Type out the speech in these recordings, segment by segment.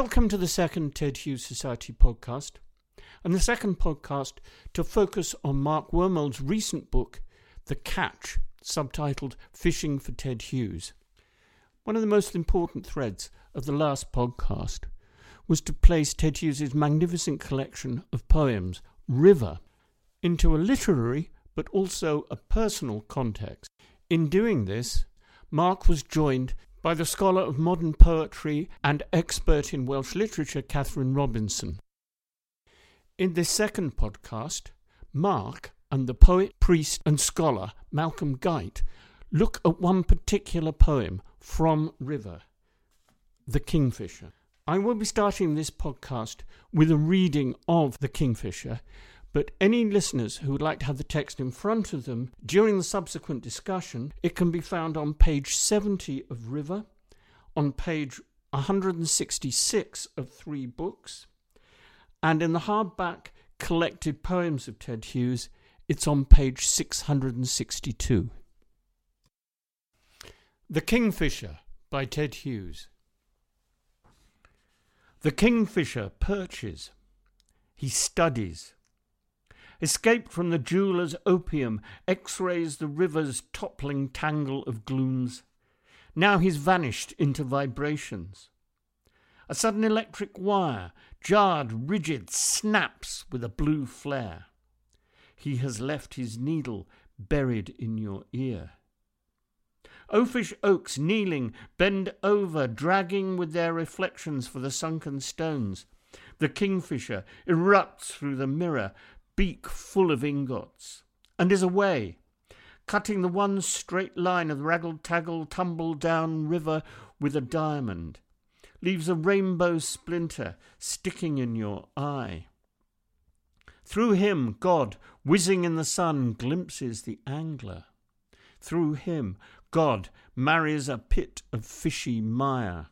Welcome to the second Ted Hughes Society podcast, and the second podcast to focus on Mark Wormald's recent book, The Catch, subtitled Fishing for Ted Hughes. One of the most important threads of the last podcast was to place Ted Hughes's magnificent collection of poems, River, into a literary but also a personal context. In doing this, Mark was joined by the scholar of modern poetry and expert in Welsh literature, Catherine Robinson. In this second podcast, Mark and the poet, priest, and scholar Malcolm Guite look at one particular poem from River, The Kingfisher. I will be starting this podcast with a reading of The Kingfisher, but any listeners who would like to have the text in front of them during the subsequent discussion, it can be found on page 70 of River, on page 166 of Three Books, and in the hardback collected poems of Ted Hughes, it's on page 662. The Kingfisher by Ted Hughes. The kingfisher perches. He studies escaped from the jeweller's opium, x rays the river's toppling tangle of glooms. Now he's vanished into vibrations. A sudden electric wire, jarred, rigid, snaps with a blue flare. He has left his needle buried in your ear. Oafish oaks kneeling, bend over, dragging with their reflections for the sunken stones. The kingfisher erupts through the mirror, beak full of ingots, and is away, cutting the one straight line of the raggle-taggle tumble-down river with a diamond, leaves a rainbow splinter sticking in your eye. Through him, God, whizzing in the sun, glimpses the angler. Through him, God marries a pit of fishy mire.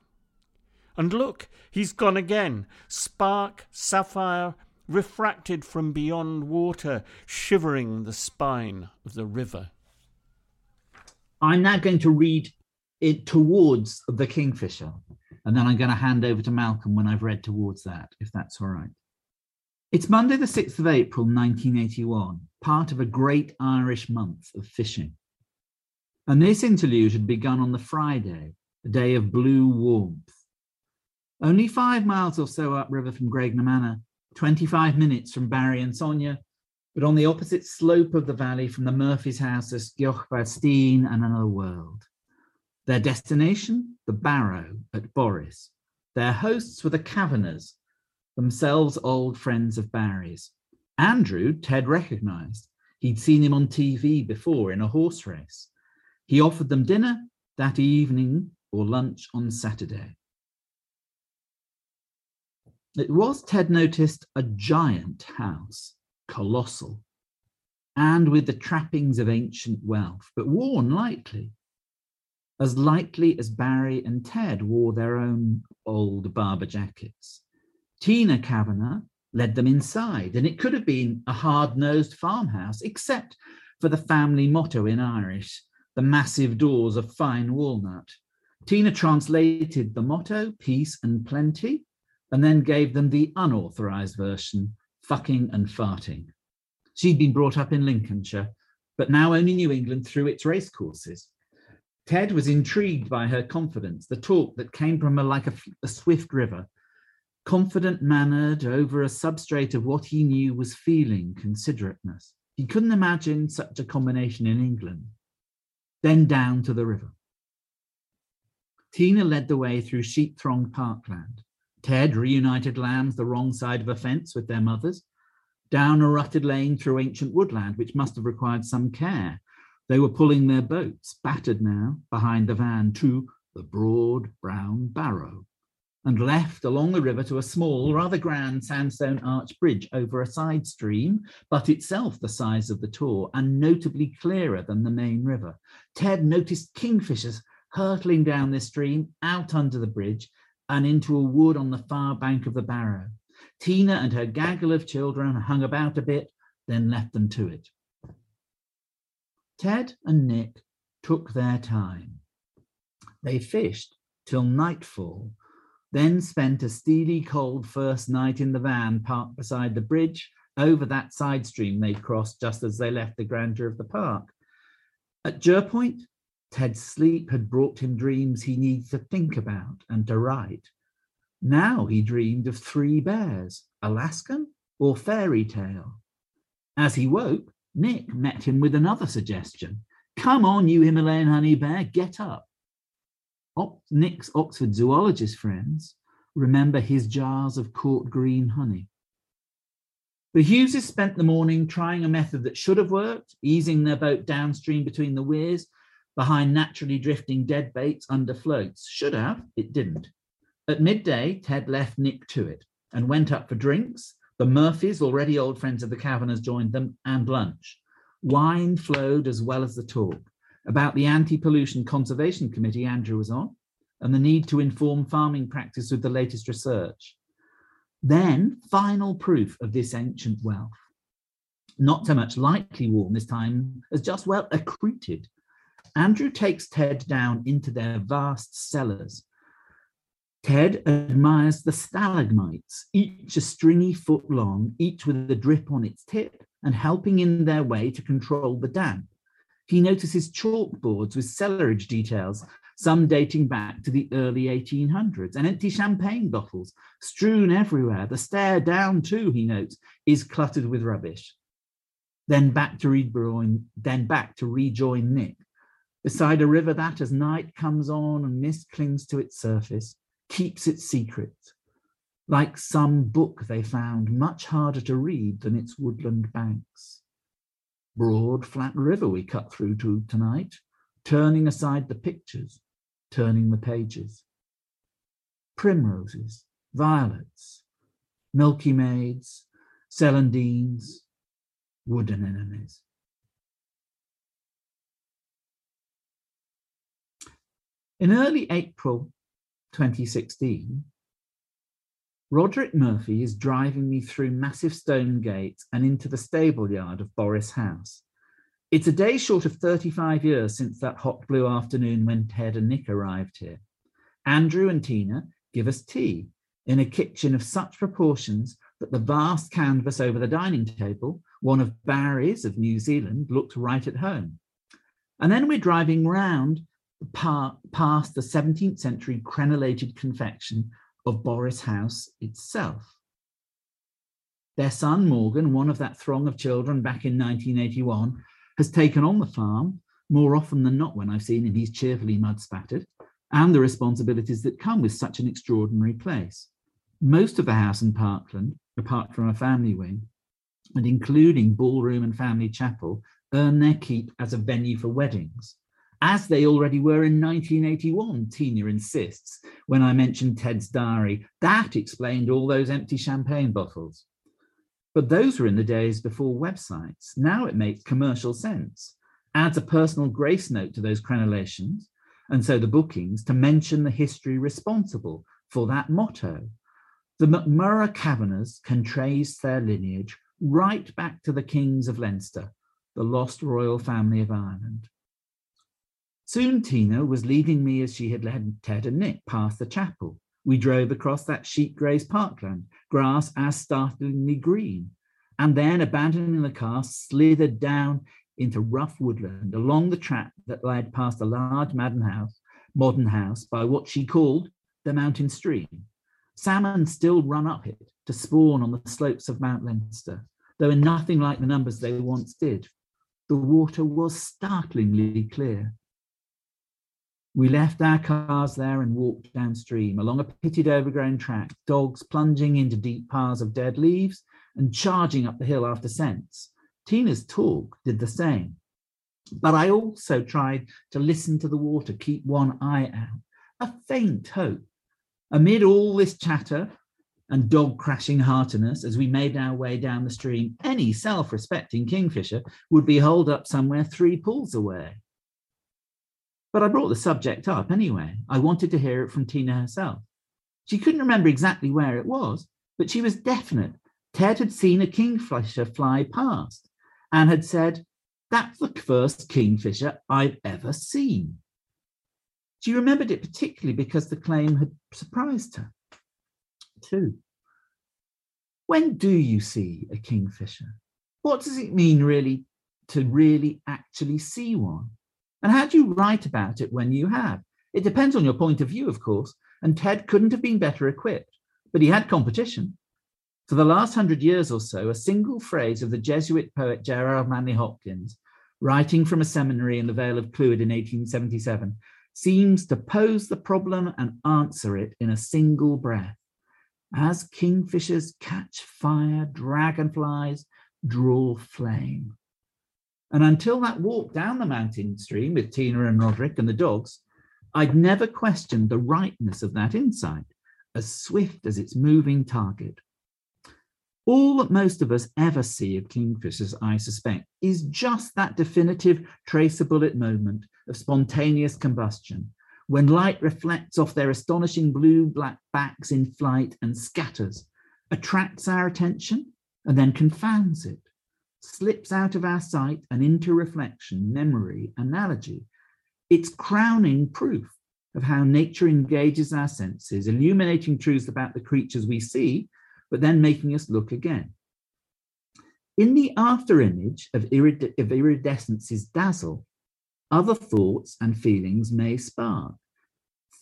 And look, he's gone again. Spark, sapphire, refracted from beyond water, shivering the spine of the river. I'm now going to read it towards the Kingfisher, and then I'm going to hand over to Malcolm when I've read towards that, if that's all right. It's Monday, the 6th of April, 1981, part of a great Irish month of fishing. And this interlude had begun on the Friday, a day of blue warmth. Only five miles or so upriver from Manor, 25 minutes from Barry and Sonia, but on the opposite slope of the valley from the Murphy's house is Giochbasteen and another world. Their destination, the Barrow at Borris. Their hosts were the Kavanaghs, themselves old friends of Barry's. Andrew, Ted recognized. He'd seen him on TV before in a horse race. He offered them dinner that evening or lunch on Saturday. It was, Ted noticed, a giant house, colossal, and with the trappings of ancient wealth, but worn lightly, as lightly as Barry and Ted wore their own old Barbour jackets. Tina Kavanagh led them inside, and it could have been a hard nosed farmhouse, except for the family motto in Irish, the massive doors of fine walnut. Tina translated the motto, peace and plenty, and then gave them the unauthorized version, fucking and farting. She'd been brought up in Lincolnshire, but now only knew England through its racecourses. Ted was intrigued by her confidence, the talk that came from her like a, a swift river, confident mannered over a substrate of what he knew was feeling, considerateness. He couldn't imagine such a combination in England. Then down to the river. Tina led the way through sheep thronged parkland. Ted reunited lambs the wrong side of a fence with their mothers, down a rutted lane through ancient woodland, which must have required some care. They were pulling their boats, battered now, behind the van to the broad brown barrow, and left along the river to a small, rather grand sandstone arch bridge over a side stream, but itself the size of the Tor and notably clearer than the main river. Ted noticed kingfishers hurtling down this stream out under the bridge and into a wood on the far bank of the Barrow. Tina and her gaggle of children hung about a bit, then left them to it. Ted and Nick took their time. They fished till nightfall, then spent a steely cold first night in the van parked beside the bridge over that side stream they'd crossed just as they left the grandeur of the park. At Jerpoint, Ted's sleep had brought him dreams he needed to think about and to write. Now he dreamed of three bears, Alaskan or fairy tale. As he woke, Nick met him with another suggestion. Come on, you Himalayan honey bear, get up. Nick's Oxford zoologist friends remember his jars of court green honey. The Hugheses spent the morning trying a method that should have worked, easing their boat downstream between the weirs behind naturally drifting dead baits under floats. Should have, it didn't. At midday, Ted left Nick to it and went up for drinks. The Murphys, already old friends of the Kavanaghs, joined them and lunch. Wine flowed as well as the talk about the Anti-Pollution Conservation Committee Andrew was on and the need to inform farming practice with the latest research. Then, final proof of this ancient wealth. Not so much lightly worn this time as just well accreted. Andrew takes Ted down into their vast cellars. Ted admires the stalagmites, each a stringy foot long, each with a drip on its tip and helping in their way to control the damp. He notices chalkboards with cellarage details some dating back to the early 1800s, and empty champagne bottles strewn everywhere. The stair down, too, he notes, is cluttered with rubbish. Then back to rejoin, then back to rejoin Nick. Beside a river that, as night comes on and mist clings to its surface, keeps its secret, like some book they found much harder to read than its woodland banks. Broad, flat river we cut through to tonight, turning aside the pictures, turning the pages. Primroses, violets, milky maids, celandines, wooden anemones. In early April 2016, Roderick Murphy is driving me through massive stone gates and into the stable yard of Borris House. It's a day short of 35 years since that hot blue afternoon when Ted and Nick arrived here. Andrew and Tina give us tea in a kitchen of such proportions that the vast canvas over the dining table, one of Barry's of New Zealand, looked right at home. And then we're driving round past the 17th century crenellated confection of Borris House itself. Their son, Morgan, one of that throng of children back in 1981, has taken on the farm more often than not when I've seen him, he's cheerfully mud spattered, and the responsibilities that come with such an extraordinary place. Most of the house in Parkland, apart from a family wing, and including ballroom and family chapel, earn their keep as a venue for weddings, as they already were in 1981, Tina insists, when I mentioned Ted's diary. That explained all those empty champagne bottles. But those were in the days before websites. Now it makes commercial sense. Adds a personal grace note to those crenellations, and so the bookings, to mention the history responsible for that motto. The MacMurrough Kavanaghs can trace their lineage right back to the kings of Leinster, the lost royal family of Ireland. Soon Tina was leading me as she had led Ted and Nick past the chapel, we drove across that sheep grazed parkland, grass as startlingly green, and then, abandoning the car, slithered down into rough woodland along the track that led past a large modern house, modern house by what she called the mountain stream. Salmon still run up it to spawn on the slopes of Mount Leinster, though in nothing like the numbers they once did. The water was startlingly clear. We left our cars there and walked downstream along a pitted overgrown track, dogs plunging into deep piles of dead leaves and charging up the hill after scents. Tina's talk did the same. But I also tried to listen to the water, keep one eye out, a faint hope. Amid all this chatter and dog crashing heartiness as we made our way down the stream, any self respecting kingfisher would be holed up somewhere three pools away. But I brought the subject up anyway. I wanted to hear it from Tina herself. She couldn't remember exactly where it was, but she was definite. Ted had seen a kingfisher fly past and had said, That's the first kingfisher I've ever seen. She remembered it particularly because the claim had surprised her. too. When do you see a kingfisher? What does it mean really to really actually see one? And how do you write about it when you have? It depends on your point of view, of course, and Ted couldn't have been better equipped, but he had competition. For the last hundred years or so, a single phrase of the Jesuit poet Gerard Manley Hopkins, writing from a seminary in the Vale of Clwyd in 1877, seems to pose the problem and answer it in a single breath. As kingfishers catch fire, dragonflies draw flame. And until that walk down the mountain stream with Tina and Roderick and the dogs, I'd never questioned the rightness of that insight, as swift as its moving target. All that most of us ever see of kingfishers, I suspect, is just that definitive traceable at moment of spontaneous combustion, when light reflects off their astonishing blue black backs in flight and scatters, attracts our attention, and then confounds it, slips out of our sight and into reflection, memory, analogy. It's crowning proof of how nature engages our senses, illuminating truths about the creatures we see, but then making us look again. In the after image of, irid- of iridescence's dazzle, other thoughts and feelings may spark.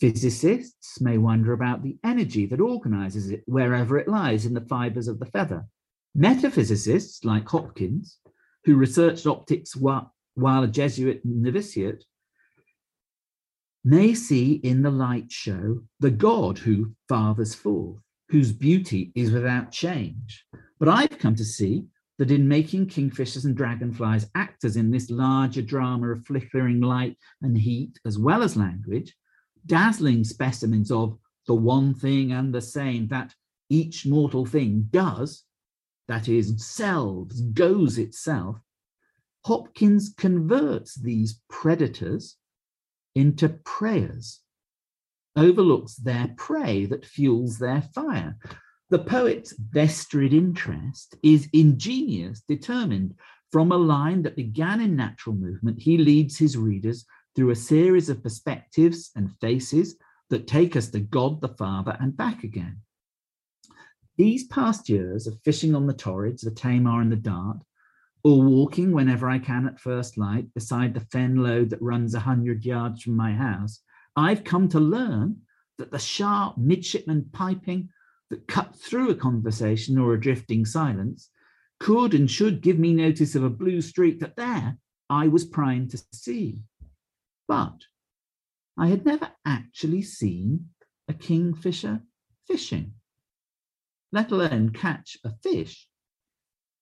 Physicists may wonder about the energy that organizes it wherever it lies in the fibers of the feather. Metaphysicists like Hopkins, who researched optics while, a Jesuit novitiate, may see in the light show the God who fathers forth, whose beauty is without change. But I've come to see that in making kingfishers and dragonflies actors in this larger drama of flickering light and heat, as well as language, dazzling specimens of the one thing and the same that each mortal thing does, that is, selves, goes itself, Hopkins converts these predators into prayers, overlooks their prey that fuels their fire, the poet's vested interest is ingenious, determined. From a line that began in natural movement, he leads his readers through a series of perspectives and faces that take us to God the Father and back again. These past years of fishing on the Torridge, the Tamar and the Dart, or walking whenever I can at first light beside the fen lode that runs a hundred yards from my house, I've come to learn that the sharp midshipman piping that cut through a conversation or a drifting silence could and should give me notice of a blue streak that there I was primed to see. But I had never actually seen a kingfisher fishing, let alone catch a fish.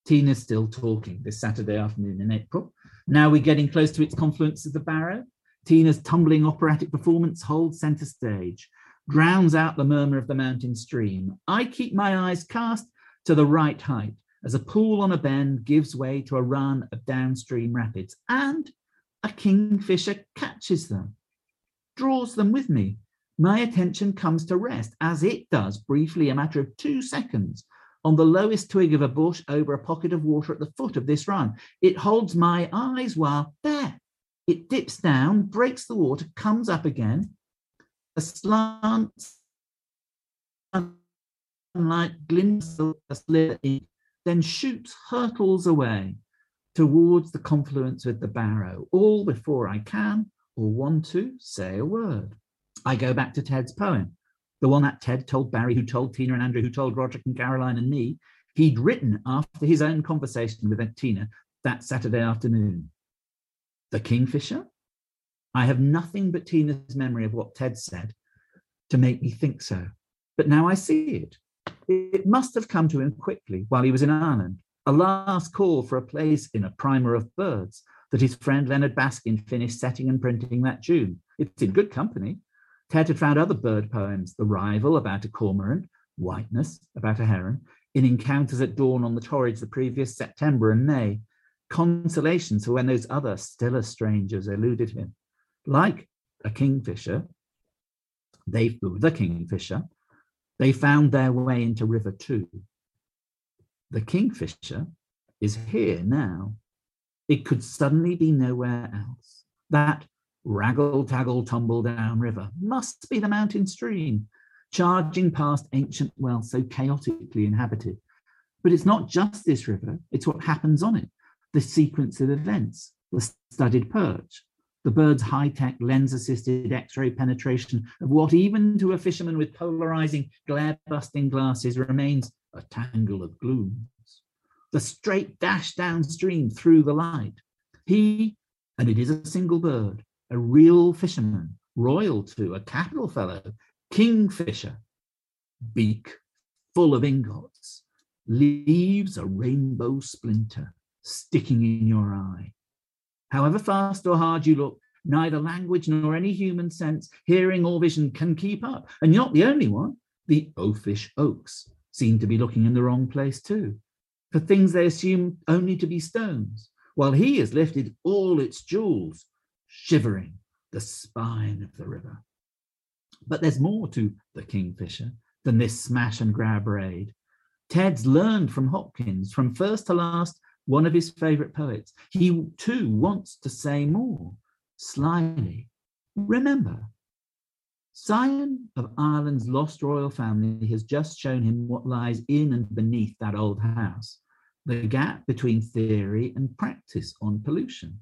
Tina's still talking this Saturday afternoon in April. Now we're getting close to its confluence with the Barrow. Tina's tumbling operatic performance holds centre stage drowns out the murmur of the mountain stream. I keep my eyes cast to the right height as a pool on a bend gives way to a run of downstream rapids, and a kingfisher catches them, draws them with me. My attention comes to rest, as it does briefly, a matter of two seconds, on the lowest twig of a bush over a pocket of water at the foot of this run. It holds my eyes while there. It dips down, breaks the water, comes up again, a slant sunlight glints a slit then shoots, hurtles away towards the confluence with the Barrow, all before I can or want to say a word. I go back to Ted's poem, the one that Ted told Barry, who told Tina and Andrew, who told Roderick and Caroline and me, he'd written after his own conversation with Tina that Saturday afternoon. The Kingfisher? I have nothing but Tina's memory of what Ted said to make me think so. But now I see it. It must have come to him quickly while he was in Ireland, a last call for a place in a primer of birds that his friend Leonard Baskin finished setting and printing that June. It's in good company. Ted had found other bird poems, The Rival about a cormorant, Whiteness about a heron, in Encounters at Dawn on the Torridge the previous September and May, consolations for when those other stiller strangers eluded him like a kingfisher, they flew the kingfisher, they found their way into River Two. The kingfisher is here now. It could suddenly be nowhere else. That raggle taggle tumble down river must be the mountain stream. charging past ancient wells so chaotically inhabited. But it's not just this river, it's what happens on it, the sequence of events, the studied perch, the bird's high-tech lens-assisted X-ray penetration of what even to a fisherman with polarizing glare-busting glasses remains a tangle of glooms. The straight dash downstream through the light. He, and it is a single bird, a real fisherman, royal to a capital fellow, kingfisher, beak full of ingots, leaves a rainbow splinter sticking in your eye. However fast or hard you look, neither language nor any human sense, hearing or vision can keep up. And you're not the only one. The oafish oaks seem to be looking in the wrong place too, for things they assume only to be stones, while he has lifted all its jewels, shivering the spine of the river. But there's more to the Kingfisher than this smash and grab raid. Ted's learned from Hopkins, from first to last, one of his favorite poets. He too wants to say more, slyly. Remember, scion of Ireland's lost royal family has just shown him what lies in and beneath that old house the gap between theory and practice on pollution.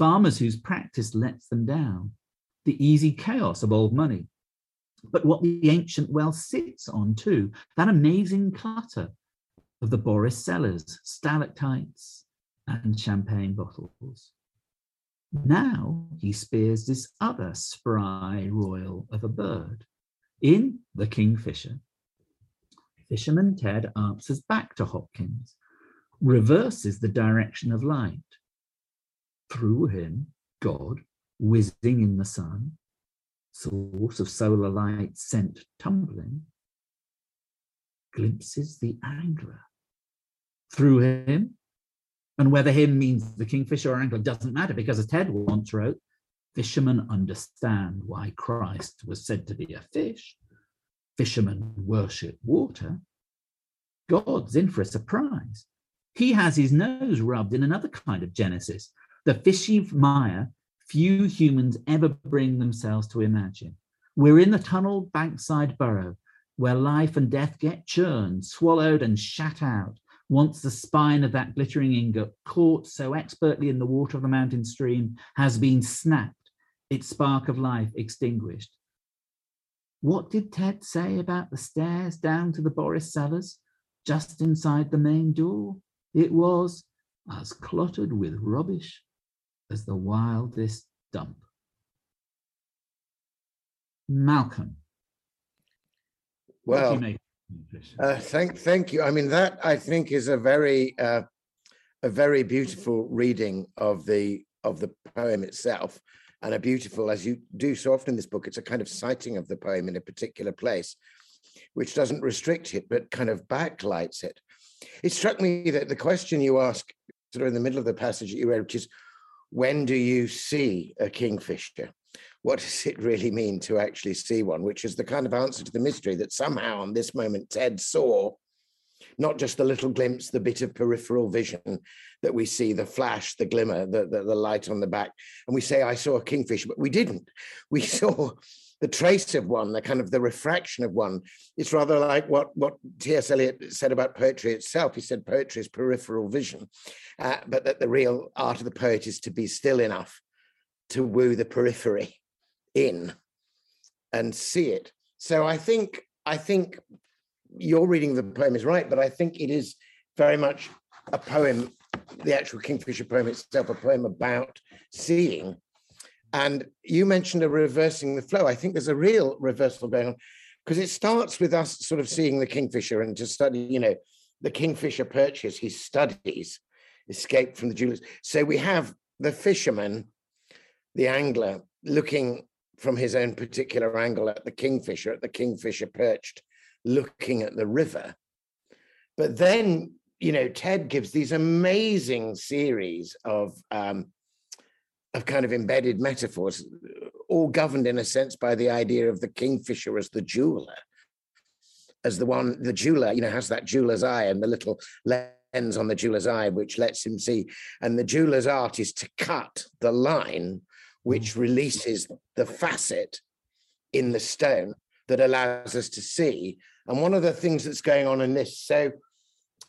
Farmers whose practice lets them down, the easy chaos of old money, but what the ancient well sits on too, that amazing clutter of the Borris cellars, stalactites, and champagne bottles. Now he spears this other spry royal of a bird. In The Kingfisher, Fisherman Ted answers back to Hopkins, reverses the direction of light. Through him, God, whizzing in the sun, source of solar light sent tumbling, glimpses the angler through him. And whether him means the kingfisher or angler doesn't matter because, as Ted once wrote, fishermen understand why Christ was said to be a fish. Fishermen worship water. God's in for a surprise. He has his nose rubbed in another kind of Genesis, the fishy mire few humans ever bring themselves to imagine. We're in the tunneled bankside burrow where life and death get churned, swallowed, and shat out once the spine of that glittering ingot, caught so expertly in the water of the mountain stream, has been snapped, its spark of life extinguished. What did Ted say about the stairs down to the Borris cellars, just inside the main door? It was as cluttered with rubbish as the wildest dump. Malcolm. Well, uh, thank, thank you. I mean, that I think is a very, uh, a very beautiful reading of the of the poem itself, and a beautiful, as you do so often in this book, it's a kind of citing of the poem in a particular place, which doesn't restrict it, but kind of backlights it. It struck me that the question you ask, sort of in the middle of the passage that you read, which is, when do you see a kingfisher? what does it really mean to actually see one? Which is the kind of answer to the mystery that somehow on this moment Ted saw not just the little glimpse, the bit of peripheral vision that we see, the flash, the glimmer, the, the, the, light on the back. And we say, I saw a kingfisher, but we didn't. We saw the trace of one, the kind of the refraction of one. It's rather like what, what T.S. Eliot said about poetry itself. He said poetry is peripheral vision, uh, but that the real art of the poet is to be still enough to woo the periphery in and see it. So I think I think your reading of the poem is right, but I think it is very much a poem, the actual Kingfisher poem itself, a poem about seeing. And you mentioned a reversing the flow. I think there's a real reversal going on because it starts with us sort of seeing the Kingfisher and to study, you know, the Kingfisher perches his studies, escape from the jewelers. So we have the fisherman, the angler, looking from his own particular angle at the kingfisher, at the kingfisher perched, looking at the river. But then, you know, Ted gives these amazing series of um, of kind of embedded metaphors, all governed in a sense by the idea of the kingfisher as the jeweler, as the one, the jeweler, you know, has that jeweler's eye and the little lens on the jeweler's eye, which lets him see. And the jeweler's art is to cut the line which releases the facet in the stone that allows us to see. And one of the things that's going on in this, so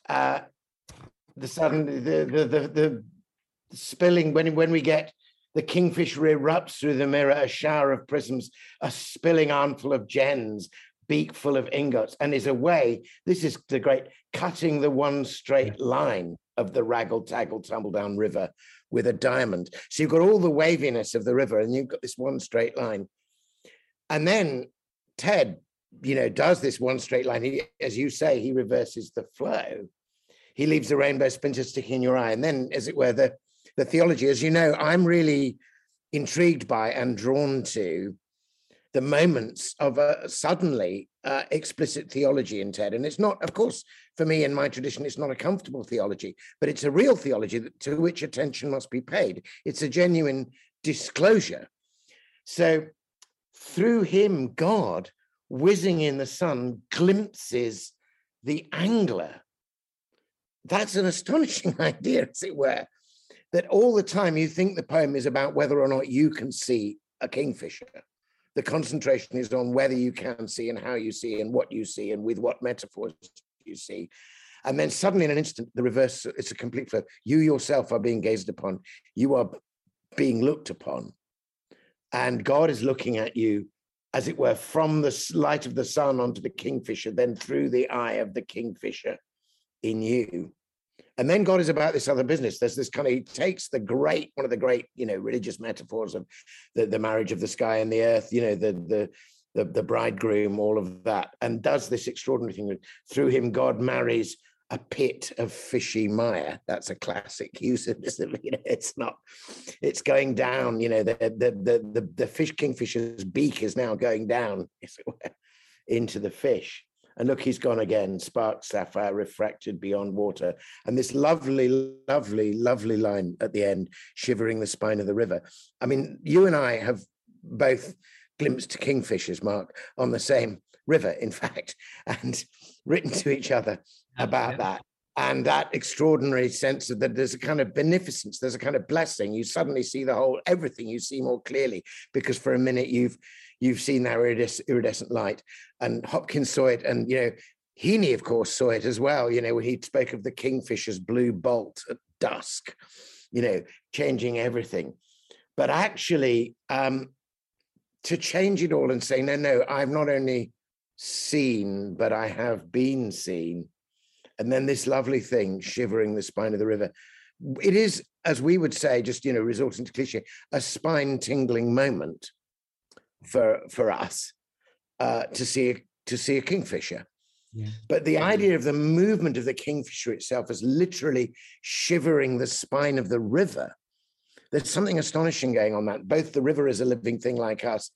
uh, the sudden the the the, the spilling when when we get the kingfisher erupts through the mirror, a shower of prisms, a spilling armful of gems, beak full of ingots, and is away. This is the great cutting the one straight line of the raggle taggle tumble down river with a diamond. So you've got all the waviness of the river, and you've got this one straight line. And then Ted, you know, does this one straight line. He, as you say, he reverses the flow. He leaves the rainbow splinter sticking in your eye. And then, as it were, the the theology. As you know, I'm really intrigued by and drawn to the moments of a suddenly uh, explicit theology in TED. And it's not, of course, for me in my tradition, it's not a comfortable theology, but it's a real theology that, to which attention must be paid. It's a genuine disclosure. So through him, God, whizzing in the sun, glimpses the angler. That's an astonishing idea, as it were that all the time you think the poem is about whether or not you can see a kingfisher. The concentration is on whether you can see and how you see and what you see and with what metaphors you see. And then suddenly, in an instant, the reverse, it's a complete flip. You yourself are being gazed upon, you are being looked upon. And God is looking at you, as it were, from the light of the sun onto the kingfisher, then through the eye of the kingfisher in you. And then God is about this other business. There's this kind of, he takes the great, one of the great, you know, religious metaphors of the, the marriage of the sky and the earth, you know, the, the, the, the bridegroom, all of that, and does this extraordinary thing. Through him, God marries a pit of fishy mire. That's a classic use of. You know, it's not. It's going down. You know, the the the the, the fish kingfisher's beak is now going down into the fish. And look, he's gone again, spark sapphire refracted beyond water. And this lovely, lovely, lovely line at the end, shivering the spine of the river. I mean, you and I have both glimpsed kingfishers, Mark, on the same river, in fact, and written to each other about that. And that extraordinary sense of that there's a kind of beneficence, there's a kind of blessing. You suddenly see the whole everything, you see more clearly because for a minute you've you've seen that iridescent light. And Hopkins saw it, and you know, Heaney, of course, saw it as well. You know, he spoke of the kingfisher's blue bolt at dusk, you know, changing everything. But actually, um, to change it all and say, no, no, I've not only seen, but I have been seen. And then this lovely thing shivering the spine of the river. It is, as we would say, just, you know, resorting to cliche, a spine tingling moment for for us uh, to see to see a kingfisher. Yeah. But the idea of the movement of the kingfisher itself is literally shivering the spine of the river. There's something astonishing going on that both the river is a living thing like us,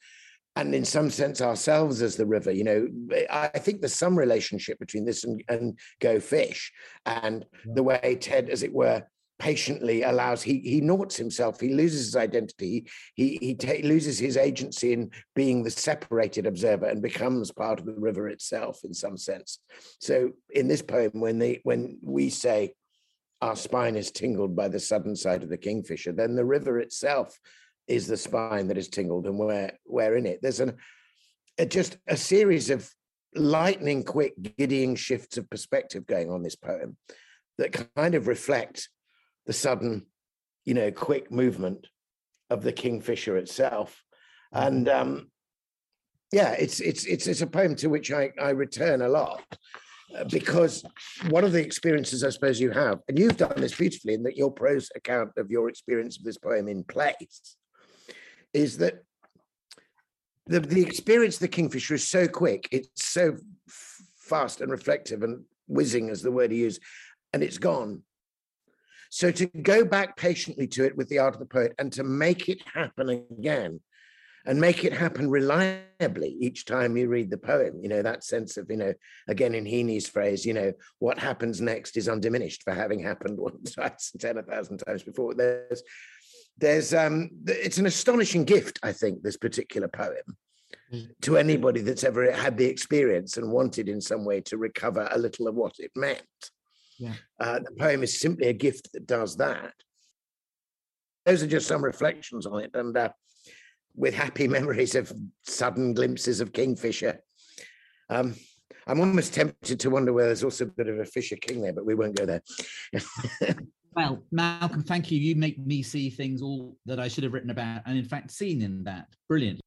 and in some sense ourselves as the river. You know, I think there's some relationship between this and, and Go Fish and the way Ted, as it were, patiently allows he he noughts himself he loses his identity he he loses his agency in being the separated observer and becomes part of the river itself in some sense. So in this poem when they when we say our spine is tingled by the sudden sight of the kingfisher then the river itself is the spine that is tingled and where where in it. There's an a, just a series of lightning quick giddying shifts of perspective going on this poem that kind of reflect the sudden, you know, quick movement of the kingfisher itself. Mm-hmm. And um, yeah, it's it's it's it's a poem to which I, I return a lot uh, because one of the experiences I suppose you have, and you've done this beautifully in that your prose account of your experience of this poem in place, is that the, the experience of the kingfisher is so quick, it's so f- fast and reflective and whizzing as the word he used, and it's gone. So to go back patiently to it with the art of the poet and to make it happen again and make it happen reliably each time you read the poem, you know, that sense of, you know, again in Heaney's phrase, you know, what happens next is undiminished for having happened once, twice, ten, a thousand times before. There's, there's, um, it's an astonishing gift, I think, this particular poem mm. to anybody that's ever had the experience and wanted in some way to recover a little of what it meant. Yeah. Uh, the poem is simply a gift that does that. Those are just some reflections on it, and uh, with happy memories of sudden glimpses of Kingfisher Um, I'm almost tempted to wonder whether there's also a bit of a Fisher King there, but we won't go there. well, Malcolm, thank you. You make me see things all that I should have written about, and in fact, seen in that. Brilliant.